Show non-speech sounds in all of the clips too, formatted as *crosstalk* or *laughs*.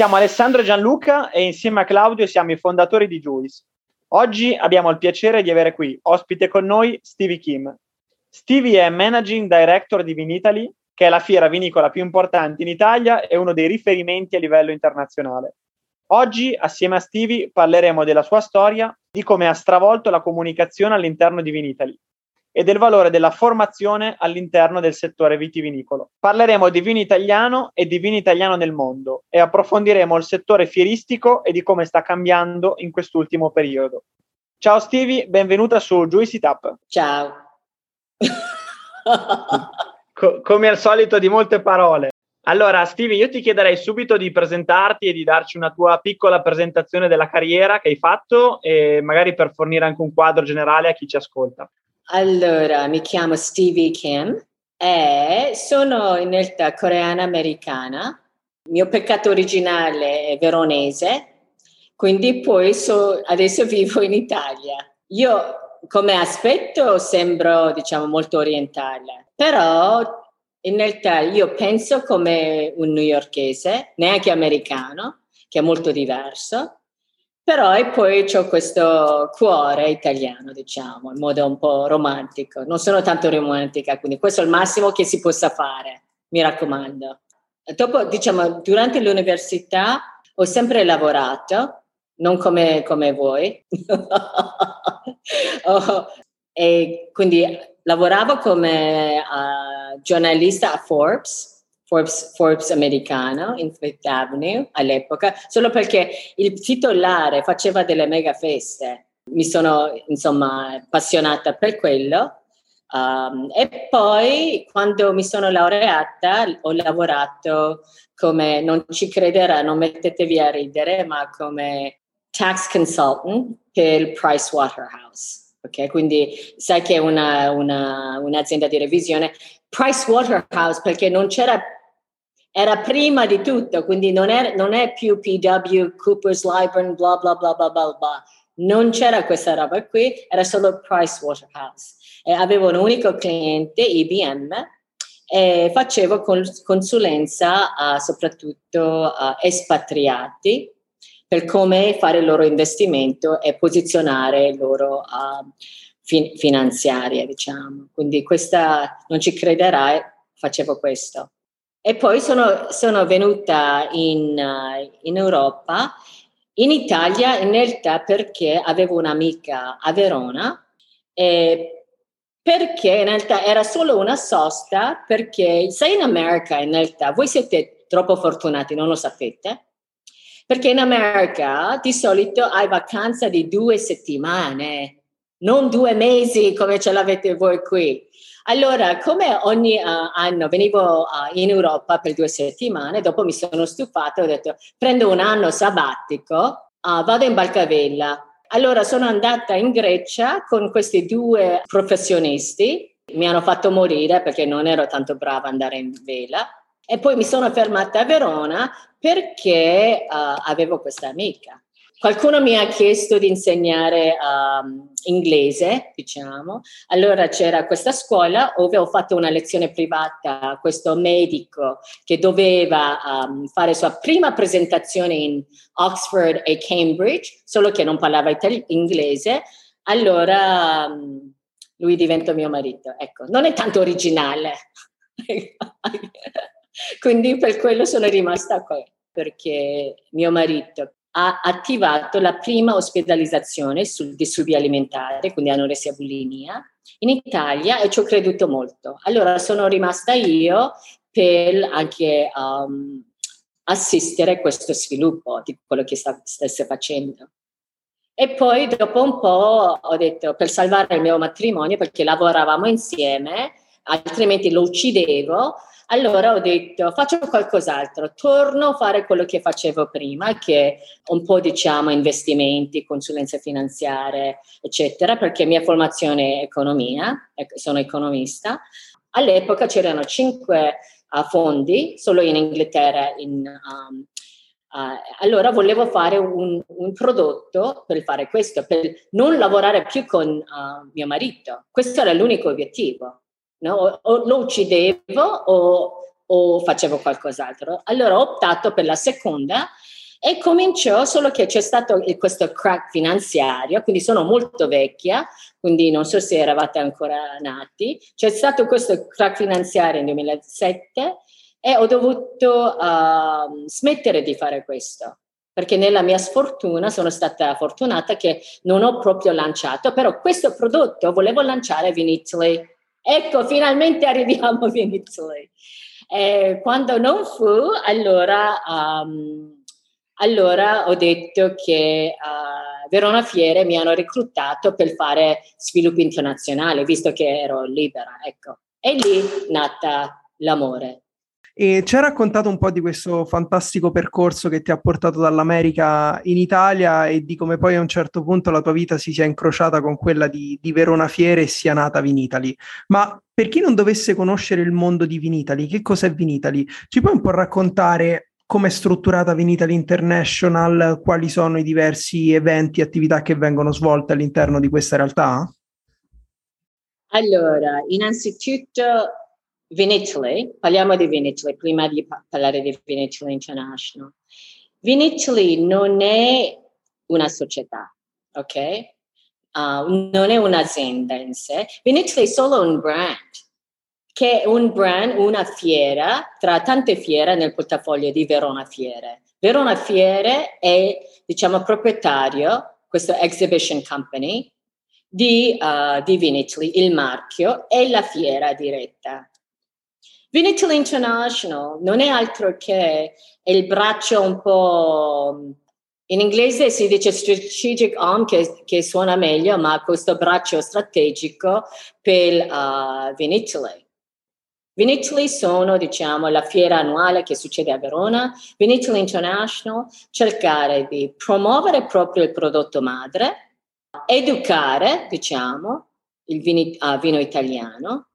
Siamo Alessandro e Gianluca e insieme a Claudio siamo i fondatori di Juice. Oggi abbiamo il piacere di avere qui ospite con noi Stevie Kim. Stevie è Managing Director di Vinitaly, che è la fiera vinicola più importante in Italia e uno dei riferimenti a livello internazionale. Oggi, assieme a Stevie, parleremo della sua storia, di come ha stravolto la comunicazione all'interno di Vinitaly e del valore della formazione all'interno del settore vitivinicolo. Parleremo di vino italiano e di vino italiano nel mondo e approfondiremo il settore fieristico e di come sta cambiando in quest'ultimo periodo. Ciao Stevie, benvenuta su Juicy Tap. Ciao. *laughs* Co- come al solito di molte parole. Allora, Stevie, io ti chiederei subito di presentarti e di darci una tua piccola presentazione della carriera che hai fatto e magari per fornire anche un quadro generale a chi ci ascolta. Allora, mi chiamo Stevie Kim e sono in realtà coreana-americana. Il mio peccato originale è veronese, quindi poi so, adesso vivo in Italia. Io come aspetto sembro, diciamo, molto orientale, però in realtà io penso come un newyorkese, neanche americano, che è molto diverso però e poi ho questo cuore italiano, diciamo, in modo un po' romantico. Non sono tanto romantica, quindi questo è il massimo che si possa fare, mi raccomando. Dopo, diciamo, durante l'università ho sempre lavorato, non come, come voi. *laughs* oh, e quindi lavoravo come uh, giornalista a Forbes Forbes, Forbes americano in Fifth Avenue all'epoca, solo perché il titolare faceva delle mega feste. Mi sono insomma appassionata per quello. Um, e poi quando mi sono laureata ho lavorato come, non ci crederà, non mettetevi a ridere, ma come tax consultant per Price Waterhouse. Ok, quindi sai che è una, una, un'azienda di revisione. Price Waterhouse perché non c'era era prima di tutto, quindi non è, non è più PW, Cooper's Lybrand, bla bla bla bla bla bla. Non c'era questa roba qui, era solo Price Waterhouse. E avevo un unico cliente, IBM, e facevo consulenza a soprattutto a espatriati per come fare il loro investimento e posizionare il loro uh, fin- diciamo. Quindi questa, non ci crederai, facevo questo. E poi sono, sono venuta in, uh, in, Europa, in Italia in realtà perché avevo un'amica a Verona, perché in realtà era solo una sosta, perché sai in America in realtà voi siete troppo fortunati, non lo sapete, perché in America di solito hai vacanza di due settimane, non due mesi come ce l'avete voi qui. Allora, come ogni uh, anno venivo uh, in Europa per due settimane, dopo mi sono stufata, ho detto prendo un anno sabbatico, uh, vado in Balcavella. Allora sono andata in Grecia con questi due professionisti, mi hanno fatto morire perché non ero tanto brava ad andare in vela e poi mi sono fermata a Verona perché avevo questa amica. Qualcuno mi ha chiesto di insegnare um, inglese, diciamo. Allora c'era questa scuola dove ho fatto una lezione privata a questo medico che doveva um, fare sua prima presentazione in Oxford e Cambridge, solo che non parlava itali- inglese. Allora um, lui diventa mio marito. Ecco, non è tanto originale. *laughs* Quindi per quello sono rimasta qui, perché mio marito ha attivato la prima ospedalizzazione sul disturbi alimentare, quindi anoressia bulimia, in Italia e ci ho creduto molto. Allora sono rimasta io per anche um, assistere questo sviluppo di quello che sta, stesse facendo. E poi dopo un po' ho detto per salvare il mio matrimonio, perché lavoravamo insieme, altrimenti lo uccidevo, allora ho detto faccio qualcos'altro, torno a fare quello che facevo prima, che un po' diciamo investimenti, consulenze finanziarie, eccetera, perché mia formazione è economia, sono economista. All'epoca c'erano cinque uh, fondi solo in Inghilterra, in, um, Uh, allora volevo fare un, un, prodotto per fare questo, per non lavorare più con uh, mio marito. Questo era l'unico obiettivo. No? O, o, lo uccidevo o, o, facevo qualcos'altro. Allora ho optato per la seconda e cominciò, solo che c'è stato questo crack finanziario, quindi sono molto vecchia, quindi non so se eravate ancora nati. C'è stato questo crack finanziario nel 2007 e ho dovuto uh, smettere di fare questo perché nella mia sfortuna sono stata fortunata che non ho proprio lanciato, però questo prodotto volevo lanciare in. Ecco, finalmente arriviamo in Italy. E quando non fu, allora, um, allora ho detto che uh, Verona Fiere mi hanno reclutato per fare sviluppo internazionale, visto che ero libera, ecco. E lì nata l'amore. E ci hai raccontato un po' di questo fantastico percorso che ti ha portato dall'America in Italia e di come poi a un certo punto la tua vita si sia incrociata con quella di, di Verona Fiere e sia nata Vinitali. Ma per chi non dovesse conoscere il mondo di Vinitali, che cos'è Vinitali? Ci puoi un po' raccontare come è strutturata Vinitali International, quali sono i diversi eventi e attività che vengono svolte all'interno di questa realtà? Allora, innanzitutto Vinitaly, parliamo di Vinitaly prima di parlare di Vinitaly International. Vinitaly non è una società, ok? Uh, non è un'azienda in sé. Vinitaly è solo un brand, che è un brand, una fiera, tra tante fiere nel portafoglio di Verona Fiere. Verona Fiere è, diciamo, proprietario, questo exhibition company, di, uh, di Vinitaly, il marchio e la fiera diretta. Vinitaly International non è altro che il braccio un po'... In inglese si dice strategic arm che, che suona meglio, ma questo braccio strategico per uh, Vinitaly. Vinitaly sono, diciamo, la fiera annuale che succede a Verona. Vinitaly International cercare di promuovere proprio il prodotto madre, educare, diciamo, il vino, uh, vino italiano,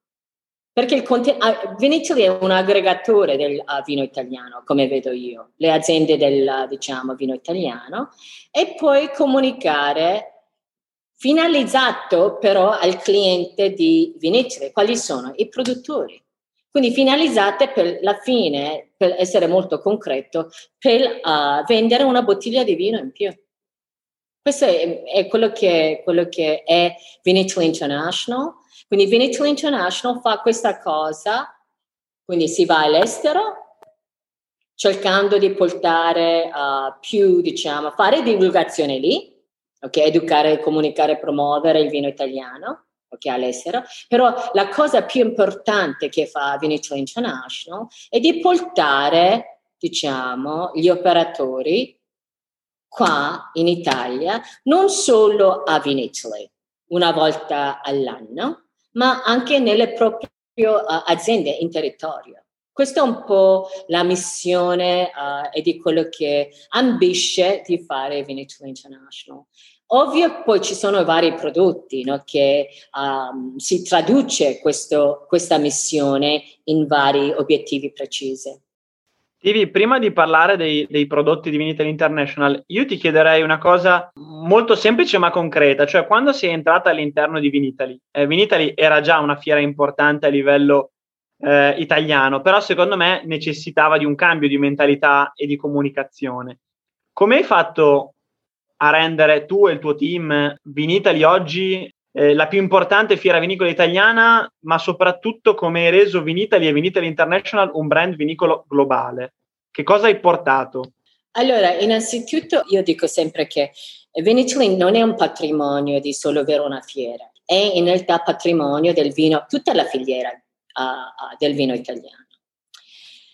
perché il conten- uh, Vinitaly è un aggregatore del uh, vino italiano, come vedo io, le aziende del diciamo, vino italiano, e poi comunicare finalizzato però al cliente di Vinitaly, quali sono i produttori. Quindi finalizzate per la fine, per essere molto concreto, per uh, vendere una bottiglia di vino in più. Questo è, è quello, che, quello che è Vinitaly International quindi Veneto International fa questa cosa, quindi si va all'estero cercando di portare uh, più, diciamo, fare divulgazione lì, ok, educare, comunicare, promuovere il vino italiano, ok, all'estero, però la cosa più importante che fa Veneto International è di portare, diciamo, gli operatori qua in Italia, non solo a Vinitaly, una volta all'anno, ma anche nelle proprie uh, aziende in territorio. Questa è un po' la missione uh, e di quello che ambisce di fare Veneto International. Ovvio poi ci sono vari prodotti no, che um, si traduce questo, questa missione in vari obiettivi precisi. Tivi, prima di parlare dei, dei, prodotti di Vinitel International, io ti chiederei una cosa molto semplice ma concreta, cioè quando sei entrata all'interno di Vinitali, eh, Vinitali era già una fiera importante a livello eh, italiano, però secondo me necessitava di un cambio di mentalità e di comunicazione. Come hai fatto a rendere tu e il tuo team Vinitali oggi eh, la più importante fiera vinicola italiana, ma soprattutto come hai reso Vinitali e Vinitali International un brand vinicolo globale. Che cosa hai portato? Allora, innanzitutto io dico sempre che Vinitali non è un patrimonio di solo Verona Fiera. è in realtà patrimonio del vino, tutta la filiera uh, del vino italiano.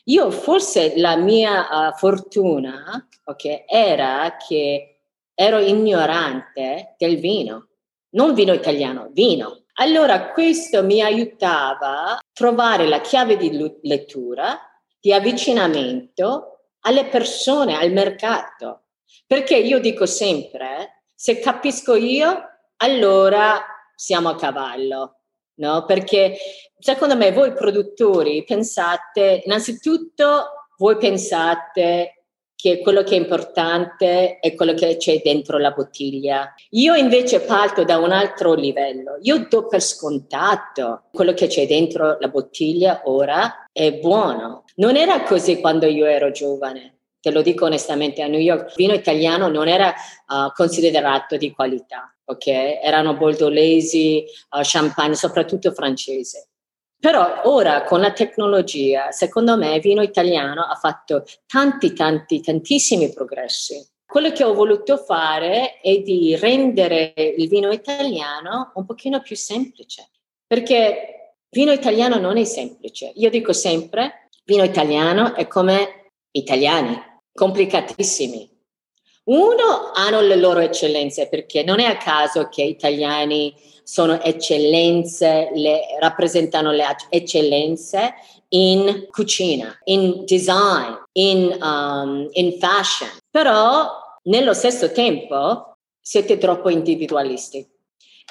Io forse la mia uh, fortuna okay, era che ero ignorante del vino, non vino italiano, vino. Allora questo mi aiutava a trovare la chiave di lettura, di avvicinamento alle persone, al mercato. Perché io dico sempre, se capisco io, allora siamo a cavallo. No? Perché secondo me voi produttori pensate, innanzitutto voi pensate che quello che è importante è quello che c'è dentro la bottiglia. Io invece parto da un altro livello. Io do per scontato quello che c'è dentro la bottiglia ora è buono. Non era così quando io ero giovane. Te lo dico onestamente, a New York il vino italiano non era uh, considerato di qualità, ok? Erano bordolesi, uh, champagne, soprattutto francese. Però ora con la tecnologia, secondo me, il vino italiano ha fatto tanti, tanti, tantissimi progressi. Quello che ho voluto fare è di rendere il vino italiano un pochino più semplice, perché il vino italiano non è semplice. Io dico sempre, vino italiano è come italiani, complicatissimi. Uno, hanno le loro eccellenze, perché non è a caso che italiani sono eccellenze, le, rappresentano le eccellenze in cucina, in design, in, um, in fashion. Però nello stesso tempo siete troppo individualisti.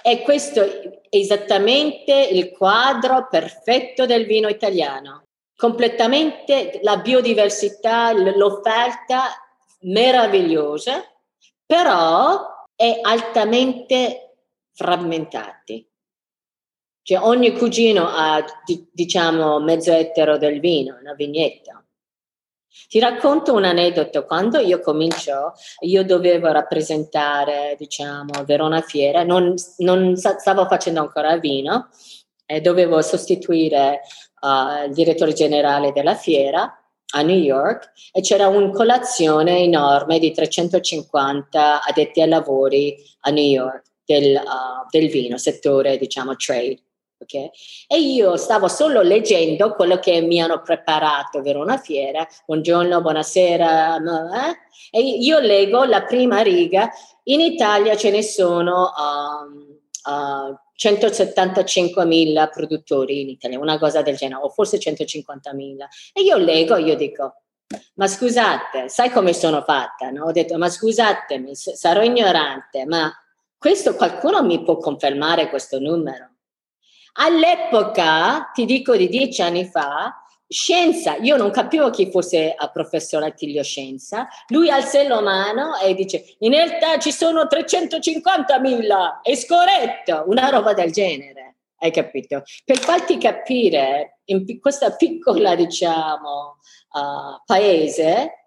E questo è esattamente il quadro perfetto del vino italiano. Completamente la biodiversità, l'offerta meravigliosa, però è altamente frammentati. Cioè ogni cugino ha, diciamo, mezzo ettaro del vino, una vignetta. Ti racconto un aneddoto. Quando io comincio, io dovevo rappresentare, diciamo, Verona Fiera, non, non stavo facendo ancora vino, e dovevo sostituire uh, il direttore generale della fiera a New York e c'era una colazione enorme di 350 addetti ai lavori a New York del, uh, del vino, settore diciamo trade. Okay? E io stavo solo leggendo quello che mi hanno preparato per una fiera. Buongiorno, buonasera. Eh? E io leggo la prima riga. In Italia ce ne sono um, uh, 175.000 produttori in Italia, una cosa del genere, o forse 150.000. E io leggo, io dico, ma scusate, sai come sono fatta? No? Ho detto, ma scusatemi, sarò ignorante, ma questo qualcuno mi può confermare questo numero? All'epoca, ti dico di dieci anni fa, scienza, io non capivo chi fosse il professor Attilio Scienza, lui alza la mano e dice in realtà ci sono 350.000, è scorretto, una roba del genere, hai capito? Per farti capire, in questa piccola, diciamo, uh, paese,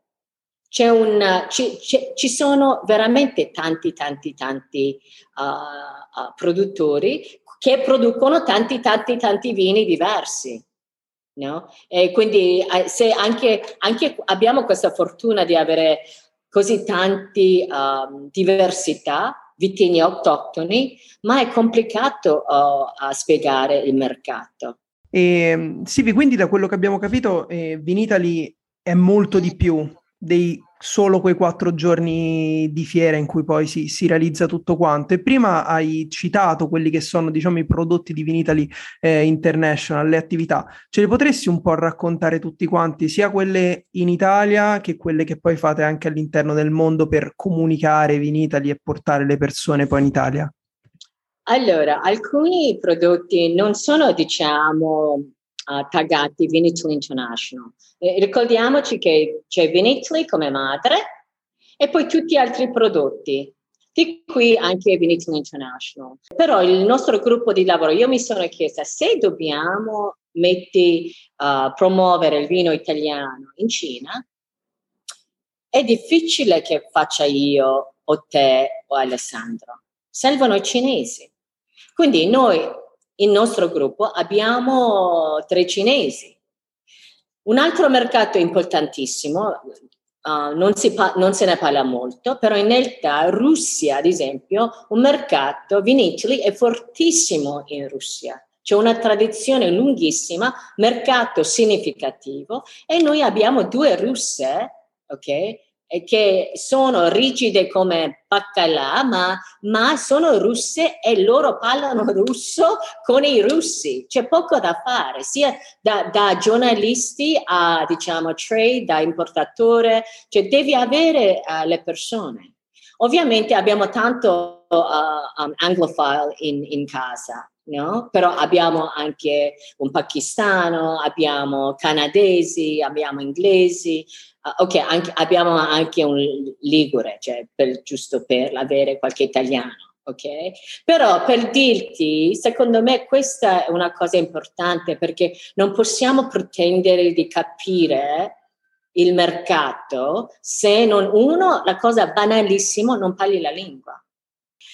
un, ci, ci, sono veramente tanti, tanti, tanti uh, uh, produttori che producono tanti, tanti, tanti vini diversi. No? E quindi eh, se anche, anche, abbiamo questa fortuna di avere così tanti uh, diversità, vitigni autoctoni, ma è complicato uh, a spiegare il mercato. E, sì, quindi da quello che abbiamo capito, eh, Vinitali è molto di più dei solo quei quattro giorni di fiera in cui poi si, si, realizza tutto quanto. E prima hai citato quelli che sono, diciamo, i prodotti di Vinitali eh, International, le attività. Ce le potresti un po' raccontare tutti quanti, sia quelle in Italia che quelle che poi fate anche all'interno del mondo per comunicare Vinitali e portare le persone poi in Italia? Allora, alcuni prodotti non sono, diciamo, uh, taggati Vinitaly International. Eh, ricordiamoci che c'è Vinitaly come madre e poi tutti gli altri prodotti, di qui anche Vinitaly International. Però il nostro gruppo di lavoro, io mi sono chiesta se dobbiamo metti, uh, promuovere il vino italiano in Cina, è difficile che faccia io o te o Alessandro. Servono i cinesi. Quindi noi il nostro gruppo abbiamo tre cinesi. Un altro mercato importantissimo, Uh, non, pa- non, se ne parla molto, però in realtà Russia, ad esempio, un mercato, Vinitili è fortissimo in Russia. C'è una tradizione lunghissima, mercato significativo e noi abbiamo due russe, ok? Che sono rigide come baccalà, ma, ma, sono russe e loro parlano *laughs* russo con i russi. C'è poco da fare, sia da, da giornalisti a diciamo trade, da importatore, cioè devi avere uh, le persone. Ovviamente abbiamo tanto uh, um, anglophile in, in casa, No? Però abbiamo anche un pakistano, abbiamo canadesi, abbiamo inglesi, ok, anche, abbiamo anche un ligure, cioè per, giusto per avere qualche italiano, ok? Però per dirti, secondo me questa è una cosa importante perché non possiamo pretendere di capire il mercato se non uno, la cosa banalissima, non parli la lingua.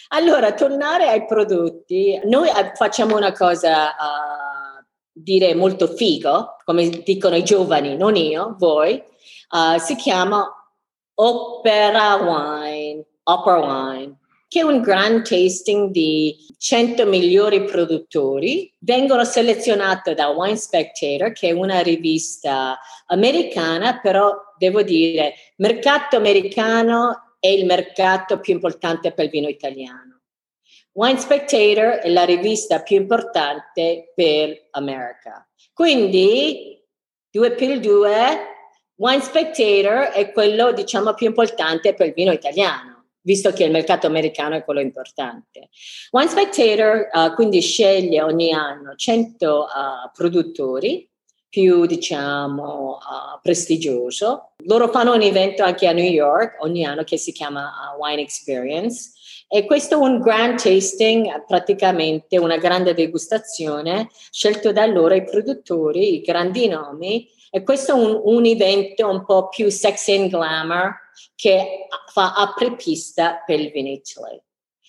Allora, tornare ai prodotti, noi eh, facciamo una cosa, uh, dire molto figo, come dicono i giovani, non io, voi, uh, si chiama Opera Wine, Opera Wine, che è un grand tasting di 100 migliori produttori. Vengono selezionati da Wine Spectator, che è una rivista americana, però devo dire, mercato americano è il mercato più importante per il vino italiano. Wine Spectator è la rivista più importante per America. Quindi, due più due, Wine Spectator è quello, diciamo, più importante per il vino italiano, visto che il mercato americano è quello importante. Wine Spectator uh, quindi sceglie ogni anno 100 uh, produttori più, diciamo, uh, prestigioso. Loro fanno un evento anche a New York ogni anno che si chiama Wine Experience e questo è un grand tasting, praticamente una grande degustazione scelto da loro i produttori, i grandi nomi e questo è un, un evento un po' più sexy and glamour che fa apripista per il Vinicius.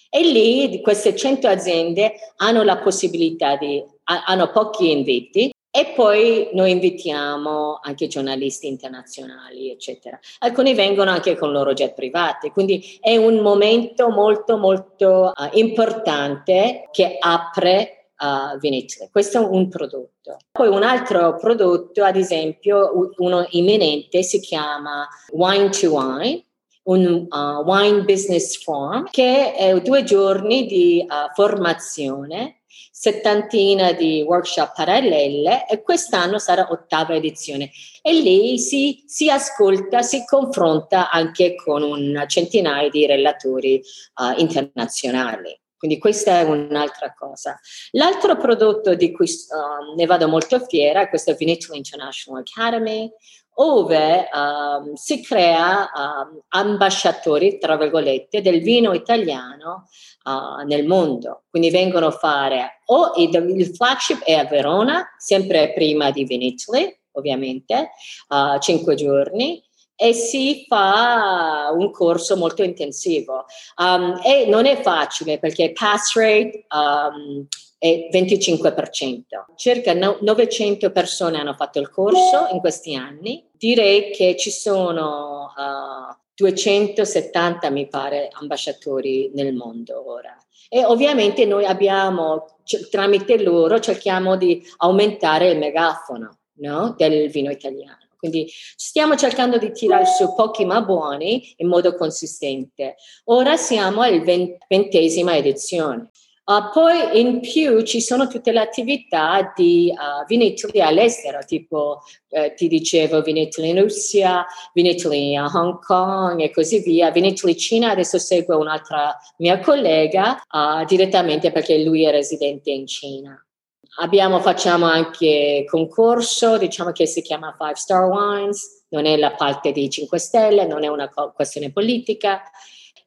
E lì queste 100 aziende hanno la possibilità di, hanno pochi inviti e poi noi invitiamo anche giornalisti internazionali, eccetera. Alcuni vengono anche con loro jet privati, quindi è un momento molto, molto uh, importante che apre uh, Venezia. Questo è un prodotto. Poi un altro prodotto, ad esempio, uno imminente, si chiama Wine to Wine, un uh, Wine Business Forum, che è due giorni di uh, formazione settantina di workshop parallele e quest'anno sarà ottava edizione. E lì si, si ascolta, si confronta anche con un centinaio di relatori uh, internazionali. Quindi questa è un'altra cosa. L'altro prodotto di cui uh, ne vado molto fiera è questo Veneto International Academy, dove um, si crea um, ambasciatori, tra virgolette, del vino italiano uh, nel mondo. Quindi vengono a fare o il, il, flagship è a Verona, sempre prima di Vinitli, ovviamente, uh, cinque giorni, e si fa un corso molto intensivo. Um, e non è facile perché pass rate um, è 25%. Circa 900 persone hanno fatto il corso in questi anni. Direi che ci sono uh, 270, mi pare, ambasciatori nel mondo ora. E ovviamente noi abbiamo, tramite loro, cerchiamo di aumentare il megafono no? del vino italiano. Quindi stiamo cercando di tirare su pochi ma buoni in modo consistente. Ora siamo alla ventesima edizione. Uh, poi in più ci sono tutte le attività di uh, Vinitoli all'estero, tipo eh, ti dicevo Vinitoli in Russia, Vinitoli a Hong Kong e così via. Vinitoli Cina, adesso segue un'altra mia collega uh, direttamente perché lui è residente in Cina. Abbiamo, facciamo anche concorso, diciamo che si chiama Five Star Wines, non è la parte dei 5 Stelle, non è una questione politica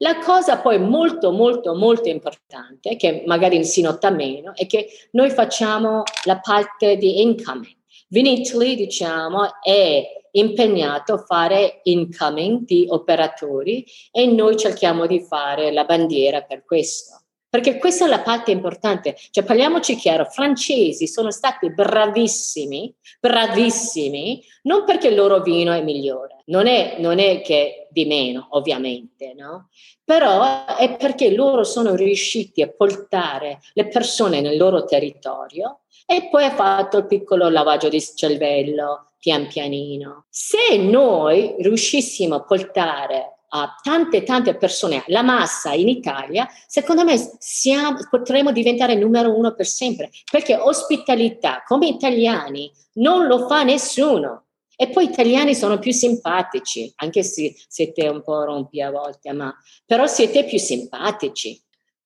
la cosa poi molto, molto, molto importante, che magari si nota meno, è che noi facciamo la parte di incoming. Vinitli, diciamo, è impegnato a fare incoming di operatori e noi cerchiamo di fare la bandiera per questo. Perché questa è la parte importante. Cioè, parliamoci chiaro, francesi sono stati bravissimi, bravissimi, non perché il loro vino è migliore, non è, non è che di meno, ovviamente, no? Però è perché loro sono riusciti a portare le persone nel loro territorio e poi ha fatto il piccolo lavaggio di cervello, pian pianino. Se noi riuscissimo a portare a tante tante persone, la massa in Italia, secondo me siamo, potremmo diventare numero uno per sempre, perché ospitalità come italiani non lo fa nessuno. E poi italiani sono più simpatici, anche se siete un po' rompi a volte, ma però siete più simpatici.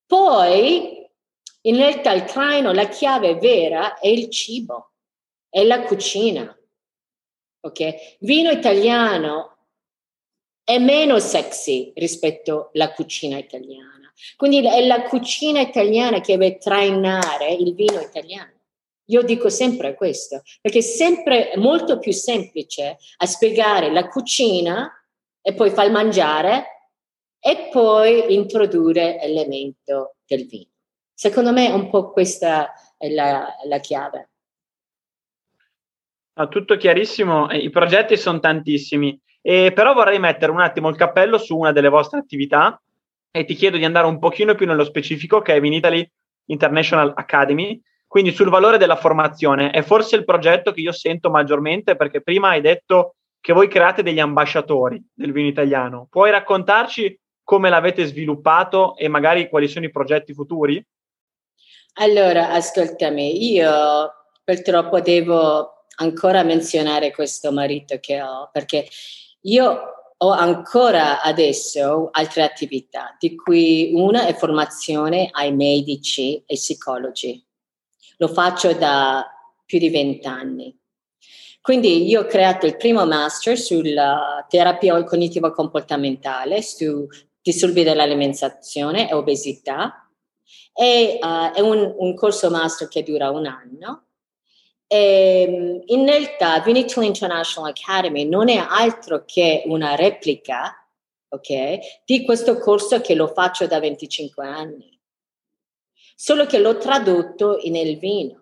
Poi, in realtà, il traino, la chiave vera è il cibo, è la cucina. Ok? Vino italiano è meno sexy rispetto alla cucina italiana. Quindi è la cucina italiana che deve trainare il vino italiano. Io dico sempre questo, perché è sempre molto più semplice a spiegare la cucina e poi far mangiare e poi introdurre l'elemento del vino. Secondo me un po' questa è la, la chiave. Tutto chiarissimo, i progetti sono tantissimi. E però vorrei mettere un attimo il cappello su una delle vostre attività e ti chiedo di andare un pochino più nello specifico che è Vinitaly International Academy, quindi sul valore della formazione. È forse il progetto che io sento maggiormente perché prima hai detto che voi create degli ambasciatori del vino italiano. Puoi raccontarci come l'avete sviluppato e magari quali sono i progetti futuri? Allora, ascoltami, io purtroppo devo ancora menzionare questo marito che ho perché io ho ancora adesso altre attività, di cui una è formazione ai medici e psicologi. Lo faccio da più di vent'anni. Quindi io ho creato il primo master sulla terapia cognitivo-comportamentale, su disturbi dell'alimentazione e obesità. E, uh, è un, un corso master che dura un anno e, ehm, in realtà Vinicius International Academy non è altro che una replica okay, di questo corso che lo faccio da 25 anni, solo che l'ho tradotto nel vino.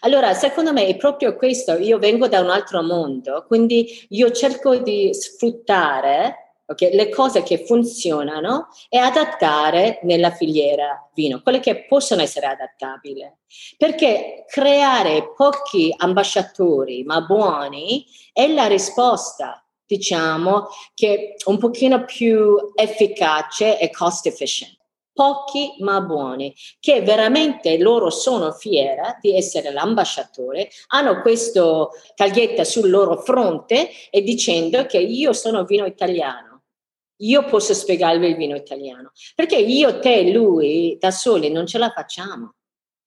Allora, secondo me è proprio questo, io vengo da un altro mondo, quindi io cerco di sfruttare okay? le cose che funzionano e adattare nella filiera vino, quelle che possono essere adattabili. Perché creare pochi ambasciatori ma buoni è la risposta, diciamo, che un pochino più efficace e cost efficient pochi ma buoni, che veramente loro sono fiera di essere l'ambasciatore, hanno questo taglietta sul loro fronte e dicendo che io sono vino italiano io posso spiegarvi il vino italiano, perché io, te, lui, da soli non ce la facciamo.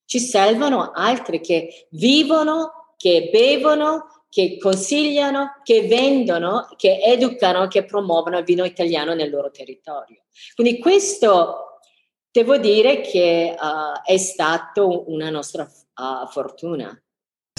Ci servono altri che vivono, che bevono, che consigliano, che vendono, che educano, che promuovono il vino italiano nel loro territorio. Quindi questo devo dire che uh, è stato una nostra uh, fortuna.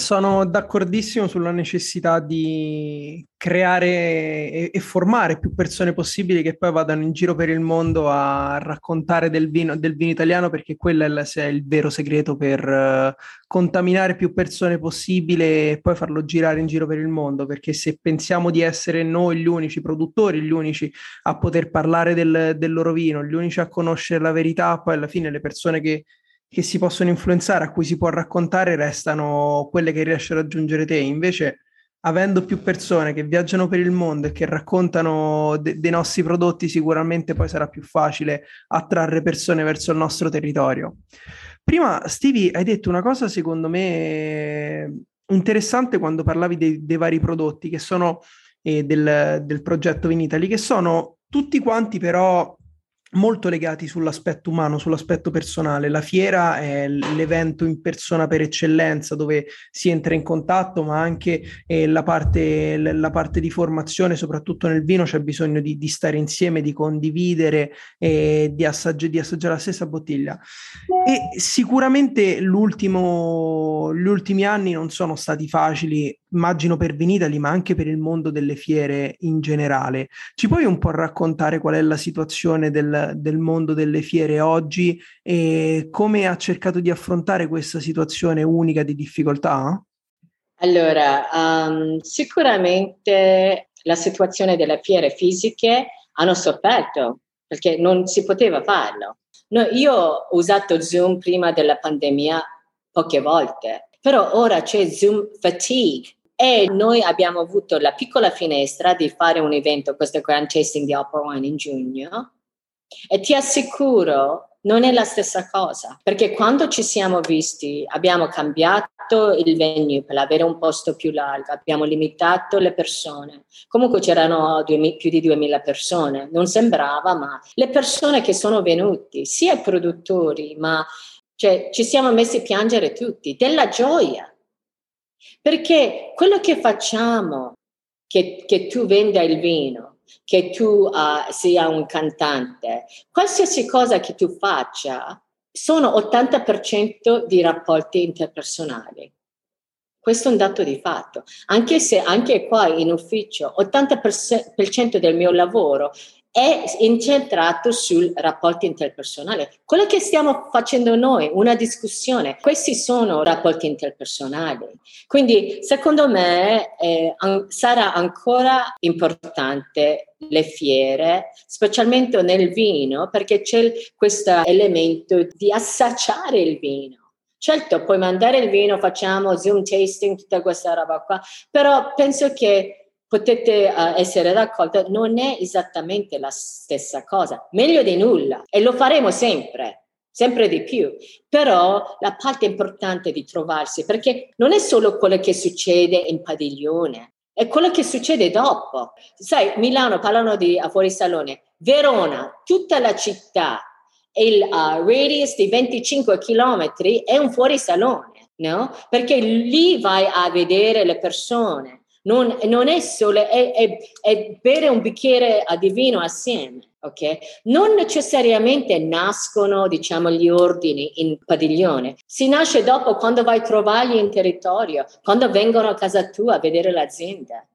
Sono d'accordissimo sulla necessità di creare e, e, formare più persone possibili che poi vadano in giro per il mondo a raccontare del vino, del vino italiano perché quello è, la, è, il vero segreto per uh, contaminare più persone possibile e poi farlo girare in giro per il mondo. Perché se pensiamo di essere noi gli unici produttori, gli unici a poter parlare del, del loro vino, gli unici a conoscere la verità, poi alla fine le persone che che si possono influenzare, a cui si può raccontare, restano quelle che riesci a raggiungere te. Invece, avendo più persone che viaggiano per il mondo e che raccontano de- dei nostri prodotti, sicuramente poi sarà più facile attrarre persone verso il nostro territorio. Prima, Stevie, hai detto una cosa secondo me interessante quando parlavi dei, dei vari prodotti che sono eh, del, del progetto Vinitali, che sono tutti quanti però molto legati sull'aspetto umano, sull'aspetto personale. La fiera è l'evento in persona per eccellenza dove si entra in contatto, ma anche eh, la, parte, la, parte, di formazione, soprattutto nel vino, c'è bisogno di, di stare insieme, di condividere, eh, di, assaggi- di, assaggiare la stessa bottiglia. E sicuramente l'ultimo, ultimi anni non sono stati facili, immagino per Vinitali, ma anche per il mondo delle fiere in generale. Ci puoi un po' raccontare qual è la situazione del, del mondo delle fiere oggi e come ha cercato di affrontare questa situazione unica di difficoltà? Allora, um, sicuramente la situazione delle fiere fisiche hanno sofferto perché non si poteva farlo. No, io ho usato Zoom prima della pandemia poche volte, però ora c'è Zoom fatigue e noi abbiamo avuto la piccola finestra di fare un evento, questo Grand Tasting di Opera One in giugno e ti assicuro non è la stessa cosa, perché quando ci siamo visti abbiamo cambiato il venue per avere un posto più largo, abbiamo limitato le persone. Comunque c'erano più di 2000 persone, non sembrava, ma le persone che sono venuti, sia i produttori, ma cioè, ci siamo messi a piangere tutti, della gioia. Perché quello che facciamo, che, che tu venda il vino, che tu uh, sia un cantante, qualsiasi cosa che tu faccia, sono 80% di rapporti interpersonali. Questo è un dato di fatto. Anche se anche qua in ufficio 80% del mio lavoro è incentrato sul rapporto interpersonale. Quello che stiamo facendo noi, una discussione, questi sono rapporti interpersonali. Quindi secondo me eh, an- sarà ancora importante le fiere, specialmente nel vino, perché c'è questo elemento di assaggiare il vino. Certo, puoi mandare il vino, facciamo Zoom tasting, tutta questa roba qua, però penso che potete uh, essere d'accordo, non è esattamente la stessa cosa. Meglio di nulla e lo faremo sempre, sempre di più. Però la parte importante di trovarsi, perché non è solo quello che succede in padiglione, è quello che succede dopo. Sai, Milano parlano di fuori salone, Verona, tutta la città, il uh, radius di 25 km è un fuorisalone, no? Perché lì vai a vedere le persone non, non è solo, è, è, è, bere un bicchiere di vino assieme. Okay? Non necessariamente nascono, diciamo, gli ordini in padiglione. Si nasce dopo quando vai a trovarli in territorio, quando vengono a casa tua a vedere l'azienda.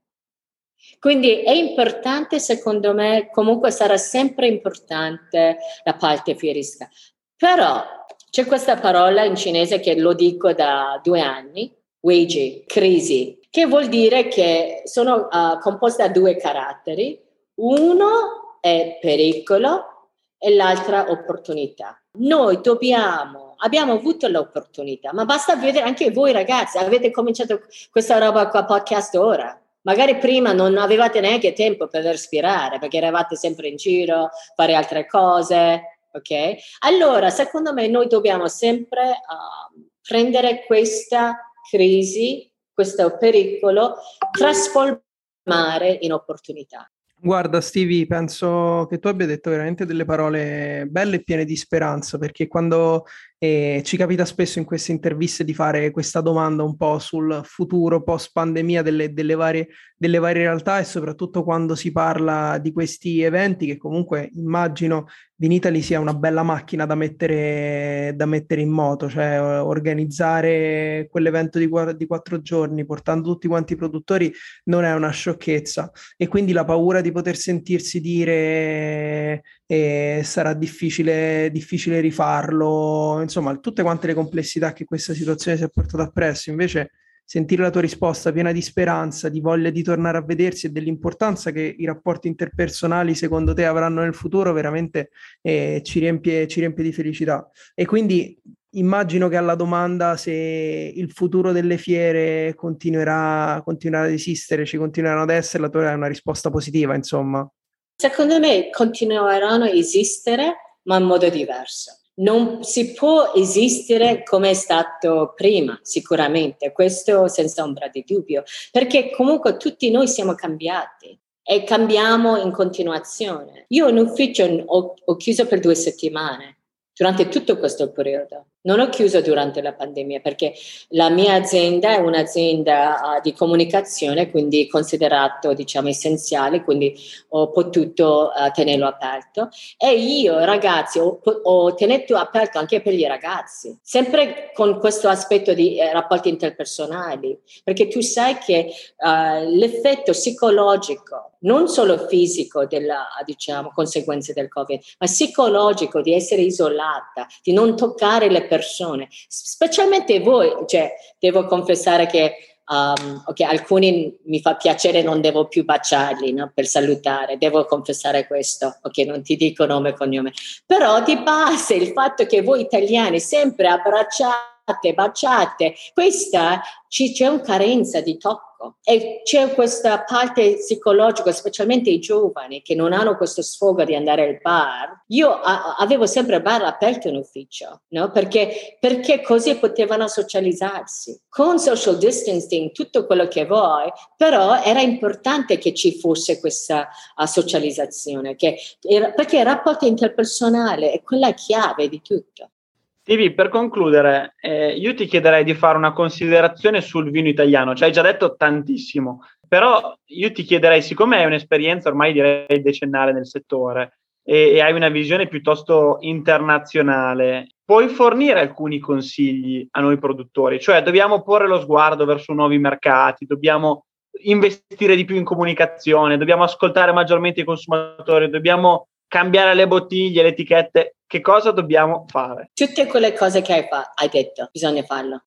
Quindi è importante, secondo me, comunque sarà sempre importante la parte fierisca. Però c'è questa parola in cinese che lo dico da due anni, Weiji, crisi, che vuol dire che sono uh, composte da due caratteri. Uno è pericolo e l'altra opportunità. Noi dobbiamo, abbiamo avuto l'opportunità, ma basta vedere anche voi ragazzi, avete cominciato questa roba qua podcast ora. Magari prima non avevate neanche tempo per respirare perché eravate sempre in giro, fare altre cose, ok? Allora, secondo me noi dobbiamo sempre uh, prendere questa crisi, questo pericolo, trasformare in opportunità. Guarda Stevie, penso che tu abbia detto veramente delle parole belle e piene di speranza, perché quando e ci capita spesso in queste interviste di fare questa domanda un po' sul futuro post pandemia delle, delle, varie, delle varie realtà e soprattutto quando si parla di questi eventi che comunque immagino Vinitali sia una bella macchina da mettere, da mettere in moto, cioè organizzare quell'evento di, di quattro giorni portando tutti quanti i produttori non è una sciocchezza. E quindi la paura di poter sentirsi dire eh, sarà difficile, difficile rifarlo insomma, tutte quante le complessità che questa situazione si è portata appresso. Invece, sentire la tua risposta piena di speranza, di voglia di tornare a vedersi e dell'importanza che i rapporti interpersonali secondo te avranno nel futuro, veramente eh, ci, riempie, ci riempie di felicità. E quindi immagino che alla domanda se il futuro delle fiere continuerà, continuerà ad esistere, ci continueranno ad essere, la tua è una risposta positiva, insomma. Secondo me continueranno a esistere, ma in modo diverso non si può esistere come è stato prima, sicuramente, questo senza ombra di dubbio, perché comunque tutti noi siamo cambiati e cambiamo in continuazione. Io in ufficio ho, ho chiuso per due settimane durante tutto questo periodo. Non ho chiuso durante la pandemia perché la mia azienda è un'azienda uh, di comunicazione, quindi considerato diciamo essenziale, quindi ho potuto uh, tenerlo aperto. E io, ragazzi, ho, ho, tenuto aperto anche per i ragazzi, sempre con questo aspetto di eh, rapporti interpersonali, perché tu sai che uh, l'effetto psicologico non solo fisico della diciamo, conseguenze del Covid, ma psicologico di essere isolata, di non toccare le persone, specialmente voi, cioè, devo confessare che um, okay, alcuni mi fa piacere, non devo più baciarli no, per salutare, devo confessare questo, ok, non ti dico nome e cognome, però di base il fatto che voi italiani sempre abbracciate, baciate, questa c'è una carenza di tocco tocco. E c'è questa parte psicologica, specialmente i giovani che non hanno questo sfogo di andare al bar. Io a- avevo sempre il bar aperto in ufficio, no? perché, perché così potevano socializzarsi. Con social distancing, tutto quello che vuoi, però era importante che ci fosse questa uh, socializzazione, era, perché il rapporto interpersonale è quella chiave di tutto. Tivi, per concludere, eh, io ti chiederei di fare una considerazione sul vino italiano. Ci hai già detto tantissimo, però io ti chiederei, siccome hai un'esperienza ormai direi decennale nel settore e, e hai una visione piuttosto internazionale, puoi fornire alcuni consigli a noi produttori? Cioè, dobbiamo porre lo sguardo verso nuovi mercati, dobbiamo investire di più in comunicazione, dobbiamo ascoltare maggiormente i consumatori, dobbiamo cambiare le bottiglie, le etichette, che cosa dobbiamo fare? Tutte quelle cose che hai, fa- hai detto, bisogna farlo.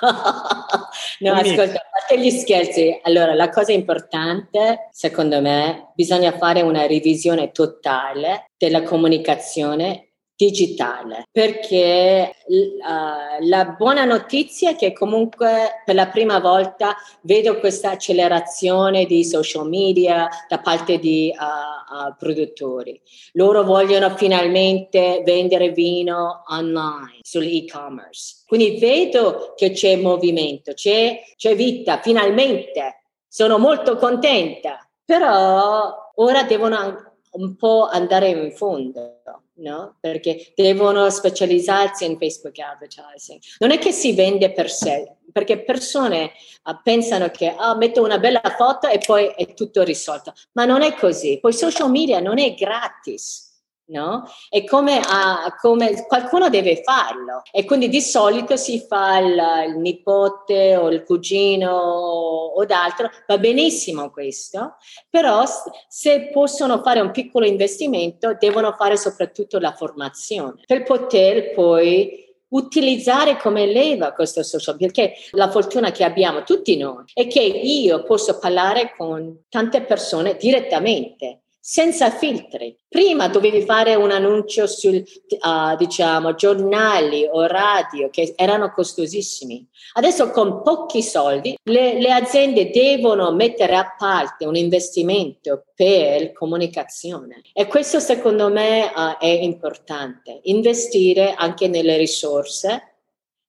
*laughs* no, ascolta, a parte gli scherzi, allora la cosa importante, secondo me, bisogna fare una revisione totale della comunicazione digitale perché uh, la buona notizia è che comunque per la prima volta vedo questa accelerazione di social media da parte di uh, uh, produttori. Loro vogliono finalmente vendere vino online sull'e-commerce. Quindi vedo che c'è movimento, c'è, c'è vita, finalmente. Sono molto contenta, però ora devono un po' andare in fondo, no? Perché devono specializzarsi in Facebook advertising. Non è che si vende per sé, perché persone uh, pensano che oh, metto una bella foto e poi è tutto risolto, ma non è così. Poi social media non è gratis no? E come, ah, come, qualcuno deve farlo. E quindi di solito si fa il, il nipote o il cugino o, d'altro, va benissimo questo, però se possono fare un piccolo investimento devono fare soprattutto la formazione per poter poi utilizzare come leva questo social perché la fortuna che abbiamo tutti noi è che io posso parlare con tante persone direttamente senza filtri. Prima dovevi fare un annuncio su, uh, diciamo, giornali o radio che erano costosissimi. Adesso con pochi soldi le, le aziende devono mettere a parte un investimento per comunicazione e questo secondo me uh, è importante, investire anche nelle risorse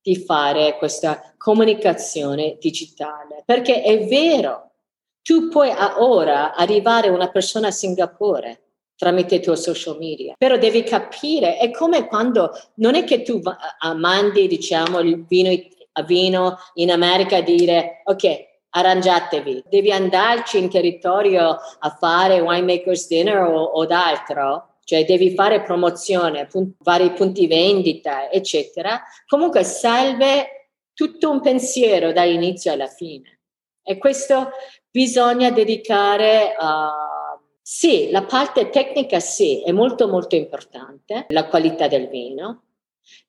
di fare questa comunicazione digitale, perché è vero tu puoi ora arrivare a una persona a Singapore tramite i tuoi social media, però devi capire, è come quando non è che tu mandi, diciamo, il vino, vino in America e dire, ok, arrangiatevi, devi andarci in territorio a fare winemakers dinner o, o d'altro, cioè devi fare promozione, punt- vari punti vendita, eccetera. Comunque serve tutto un pensiero dall'inizio alla fine. E questo bisogna dedicare a... Sì, la parte tecnica sì, è molto molto importante, la qualità del vino,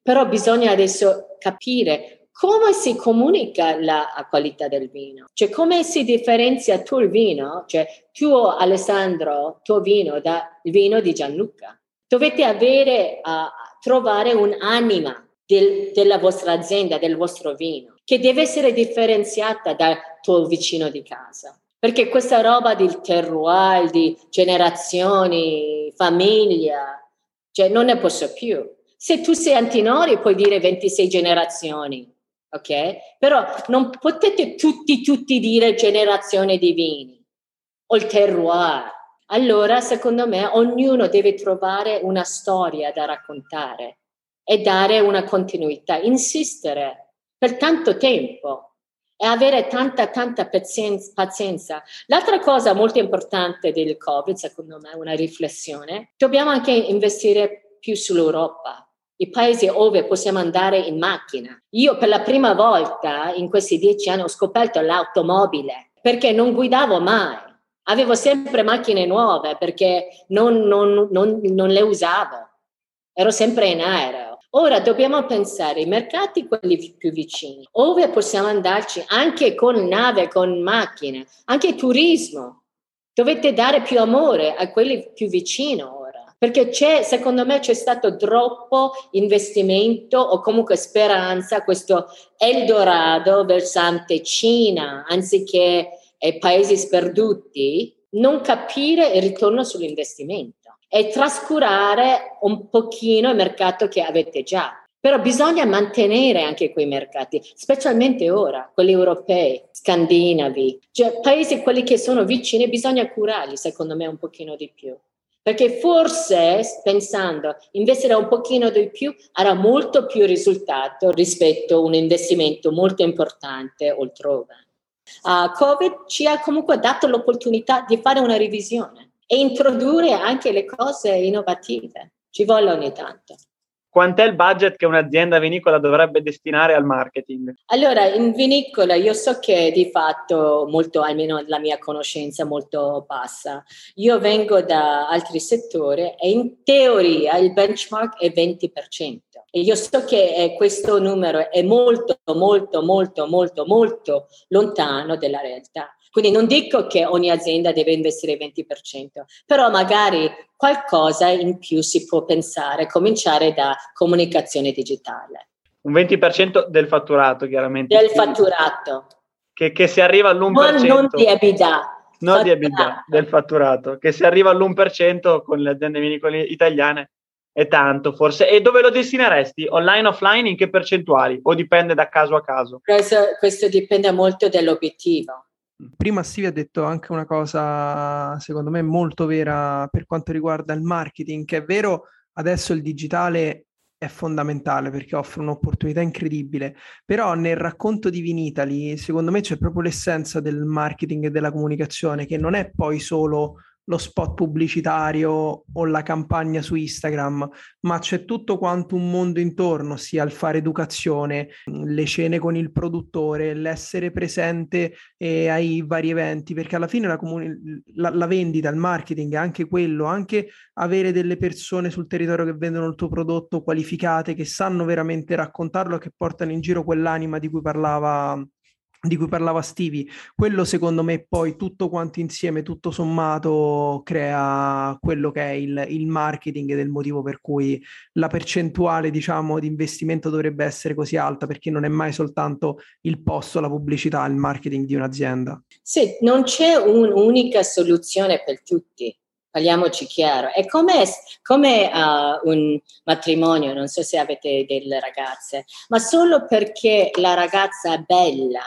però bisogna adesso capire come si comunica la qualità del vino, cioè come si differenzia tuo vino, cioè tuo Alessandro, tuo vino dal vino di Gianluca. Dovete avere, uh, trovare un'anima del, della vostra azienda, del vostro vino, che deve essere differenziata dal tuo vicino di casa. Perché questa roba del terroir, di generazioni, famiglia, cioè non ne posso più. Se tu sei Antinori puoi dire 26 generazioni, ok? Però non potete tutti, tutti dire generazione di vini o il terroir. Allora, secondo me, ognuno deve trovare una storia da raccontare e dare una continuità, insistere per tanto tempo e avere tanta, tanta pazienza. L'altra cosa molto importante del Covid, secondo me, è una riflessione, dobbiamo anche investire più sull'Europa, i paesi dove possiamo andare in macchina. Io per la prima volta in questi dieci anni ho scoperto l'automobile perché non guidavo mai. Avevo sempre macchine nuove perché non, non, non, non le usavo. Ero sempre in aereo. Ora dobbiamo pensare ai mercati quelli più vicini, dove possiamo andarci anche con nave, con macchine, anche turismo. Dovete dare più amore a quelli più vicini ora, perché c'è, secondo me c'è stato troppo investimento o comunque speranza, questo Eldorado versante Cina, anziché eh, paesi sperduti, non capire il ritorno sull'investimento e trascurare un pochino il mercato che avete già. Però bisogna mantenere anche quei mercati, specialmente ora, quelli europei, scandinavi, cioè paesi quelli che sono vicini, bisogna curarli, secondo me, un pochino di più. Perché forse, pensando, investire un pochino di più avrà molto più risultato rispetto a un investimento molto importante altrove. Uh, Covid ci ha comunque dato l'opportunità di fare una revisione e introdurre anche le cose innovative. Ci vuole ogni tanto. Quant'è il budget che un'azienda vinicola dovrebbe destinare al marketing? Allora, in vinicola io so che di fatto molto, almeno la mia conoscenza, molto bassa. Io vengo da altri settori e in teoria il benchmark è 20%. E io so che eh, questo numero è molto, molto, molto, molto, molto lontano dalla realtà. Quindi non dico che ogni azienda deve investire il 20%, però magari qualcosa in più si può pensare, cominciare da comunicazione digitale. Un 20% del fatturato, chiaramente. Del fatturato. Che, che si arriva all'1%. Non, non di EBITDA. Non di EBITDA, del fatturato. Che si arriva all'1% con le aziende vinicole italiane è tanto forse. E dove lo destineresti? Online, offline, in che percentuali? O dipende da caso a caso? Questo, questo dipende molto dall'obiettivo. Prima Steve ha detto anche una cosa, secondo me, molto vera per quanto riguarda il marketing, che è vero, adesso il digitale è fondamentale perché offre un'opportunità incredibile, però nel racconto di Vinitali, secondo me c'è proprio l'essenza del marketing e della comunicazione, che non è poi solo lo spot pubblicitario o la campagna su Instagram, ma c'è tutto quanto un mondo intorno, sia il fare educazione, le cene con il produttore, l'essere presente eh, ai vari eventi, perché alla fine la, comuni- la, la vendita, il marketing è anche quello, anche avere delle persone sul territorio che vendono il tuo prodotto qualificate, che sanno veramente raccontarlo che portano in giro quell'anima di cui parlava di cui parlava Stevie, quello secondo me poi tutto quanto insieme, tutto sommato, crea quello che è il, il marketing ed è il motivo per cui la percentuale, diciamo, di investimento dovrebbe essere così alta, perché non è mai soltanto il posto, la pubblicità, il marketing di un'azienda. Sì, non c'è un'unica soluzione per tutti parliamoci chiaro, è come, come uh, un matrimonio, non so se avete delle ragazze, ma solo perché la ragazza è bella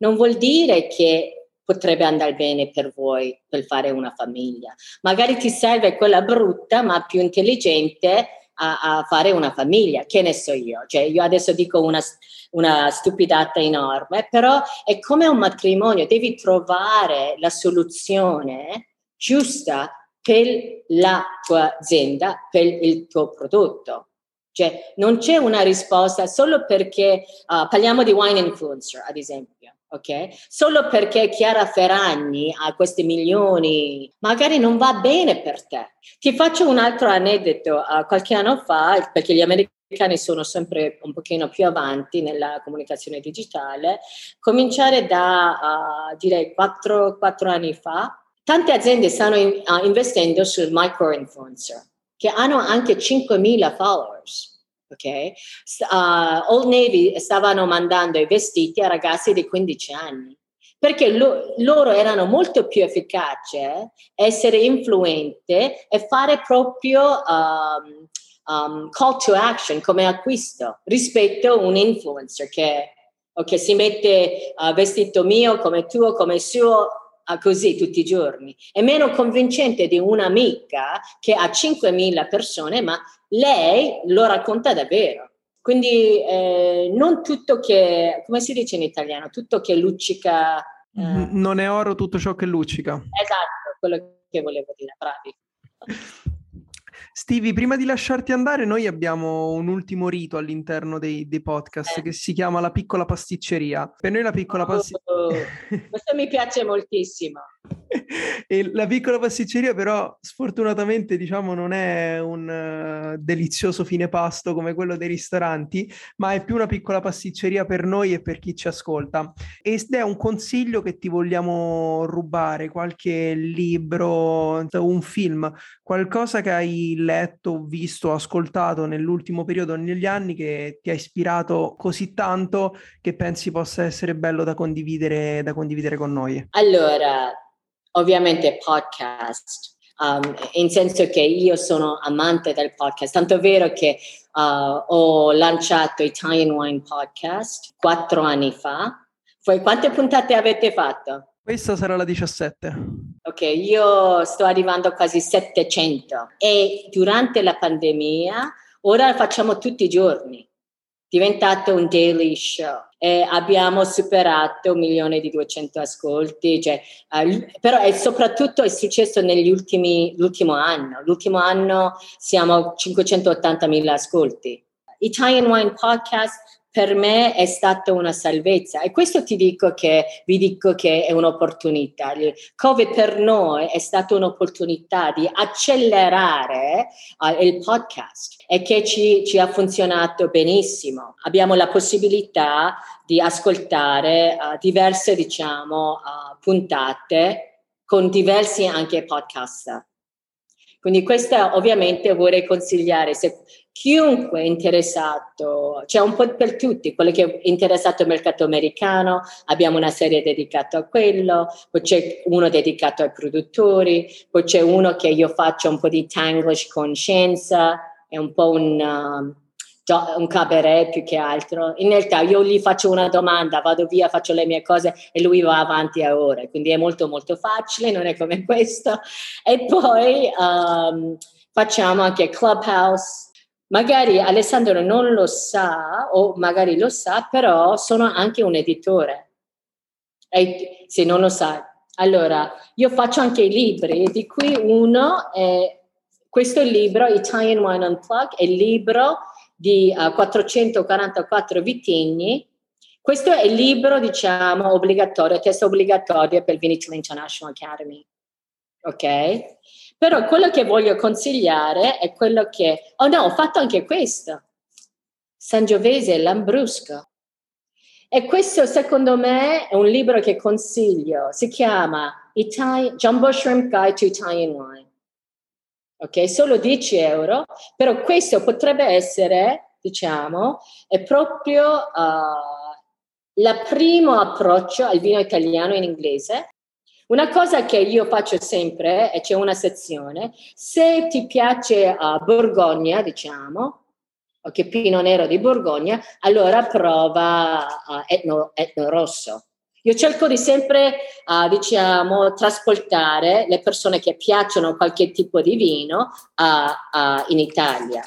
non vuol dire che potrebbe andare bene per voi per fare una famiglia. Magari ti serve quella brutta ma più intelligente a, a fare una famiglia, che ne so io. Cioè, io adesso dico una, una stupidata enorme, però è come un matrimonio, devi trovare la soluzione giusta per la tua azienda, per il tuo prodotto. Cioè, non c'è una risposta solo perché uh, parliamo di wine influencer, ad esempio, ok? Solo perché Chiara Ferragni ha questi milioni, magari non va bene per te. Ti faccio un altro aneddoto. Uh, qualche anno fa, perché gli americani sono sempre un pochino più avanti nella comunicazione digitale, cominciare da, uh, direi, quattro, quattro anni fa, Tante aziende stanno in, uh, investendo sul micro-influencer, che hanno anche 5.000 followers. Okay? Uh, Old Navy stavano mandando i vestiti a ragazzi di 15 anni perché lo, loro erano molto più efficaci eh, essere influente e fare proprio um, um, call to action come acquisto rispetto a un influencer che okay, si mette uh, vestito mio come tuo, come suo, così tutti i giorni. È meno convincente di un'amica che ha 5.000 persone, ma lei lo racconta davvero. Quindi eh, non tutto che, come si dice in italiano, tutto che luccica. Eh... Non è oro tutto ciò che luccica. Esatto, quello che volevo dire, bravi. *laughs* Stevie, prima di lasciarti andare, noi abbiamo un ultimo rito all'interno dei, dei podcast eh. che si chiama la piccola pasticceria. Per noi la piccola pasticceria... Oh, questo mi piace moltissimo. *laughs* e la piccola pasticceria però sfortunatamente diciamo non è un uh, delizioso fine pasto come quello dei ristoranti, ma è più una piccola pasticceria per noi e per chi ci ascolta. Ed è un consiglio che ti vogliamo rubare, qualche libro, un film, qualcosa che hai letto, visto, ascoltato nell'ultimo periodo, negli anni, che ti ha ispirato così tanto che pensi possa essere bello da condividere, da condividere con noi? Allora, ovviamente podcast, um, in senso che io sono amante del podcast, tanto è vero che uh, ho lanciato Italian Wine Podcast quattro anni fa. Poi quante puntate avete fatto? Questa sarà la 17. Ok, io sto arrivando a quasi 700 e durante la pandemia ora la facciamo tutti i giorni diventato un daily show. E abbiamo superato un milione di 200 ascolti, cioè, uh, però è soprattutto è successo negli ultimi, l'ultimo anno. L'ultimo anno siamo a 580 mila ascolti. Italian Wine Podcast per me è stata una salvezza e questo ti dico che vi dico che è un'opportunità. Il Covid per noi è stata un'opportunità di accelerare uh, il podcast e che ci, ci, ha funzionato benissimo. Abbiamo la possibilità di ascoltare uh, diverse, diciamo, uh, puntate con diversi anche podcast. Quindi questa ovviamente vorrei consigliare, se chiunque è interessato, c'è un po' per tutti, quello che è interessato al mercato americano, abbiamo una serie dedicata a quello, poi c'è uno dedicato ai produttori, poi c'è uno che io faccio un po' di Tanglish con scienza, è un po' un, um, un cabaret più che altro. In realtà io gli faccio una domanda, vado via, faccio le mie cose e lui va avanti a ore, quindi è molto molto facile, non è come *laughs* questo. E poi um, facciamo anche Clubhouse. Magari Alessandro non lo sa o magari lo sa, però sono anche un editore. E se non lo sa, allora io faccio anche i libri, di cui uno è questo libro, Italian Wine Unplugged, è il libro di uh, 444 vitigni. Questo è il libro, diciamo, obbligatorio, testo obbligatorio per il Vinitaly International Academy. Ok? Però quello che voglio consigliare è quello che... Oh no, ho fatto anche questo. Sangiovese Lambrusco. E questo secondo me è un libro che consiglio. Si chiama Italian, Jumbo Shrimp Guide to Italian Wine ok? Solo 10 euro, però questo potrebbe essere, diciamo, è proprio uh, il primo approccio al vino italiano in inglese. Una cosa che io faccio sempre, e c'è una sezione, se ti piace uh, Borgogna, diciamo, ok, Pino Nero di Borgogna, allora prova uh, etno, etno Rosso io cerco di sempre, uh, diciamo, trasportare le persone che piacciono qualche tipo di vino uh, in Italia.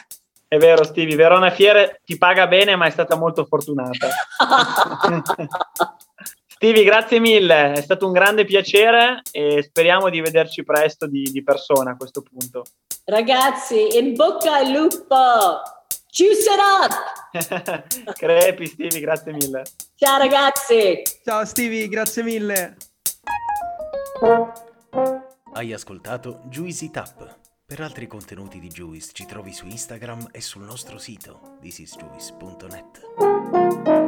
È vero, Stevie, Verona Fiere ti paga bene, ma è stata molto fortunata. *laughs* Stevie, grazie mille, è stato un grande piacere e speriamo di vederci presto di, di persona a questo punto. Ragazzi, in bocca al lupo! Juice it up! *laughs* Crepi, Stevie, grazie mille. Ciao ragazzi! Ciao Stevie, grazie mille. Hai ascoltato Juicy Tap. Per altri contenuti di Juice ci trovi su Instagram e sul nostro sito thisisjuice.net.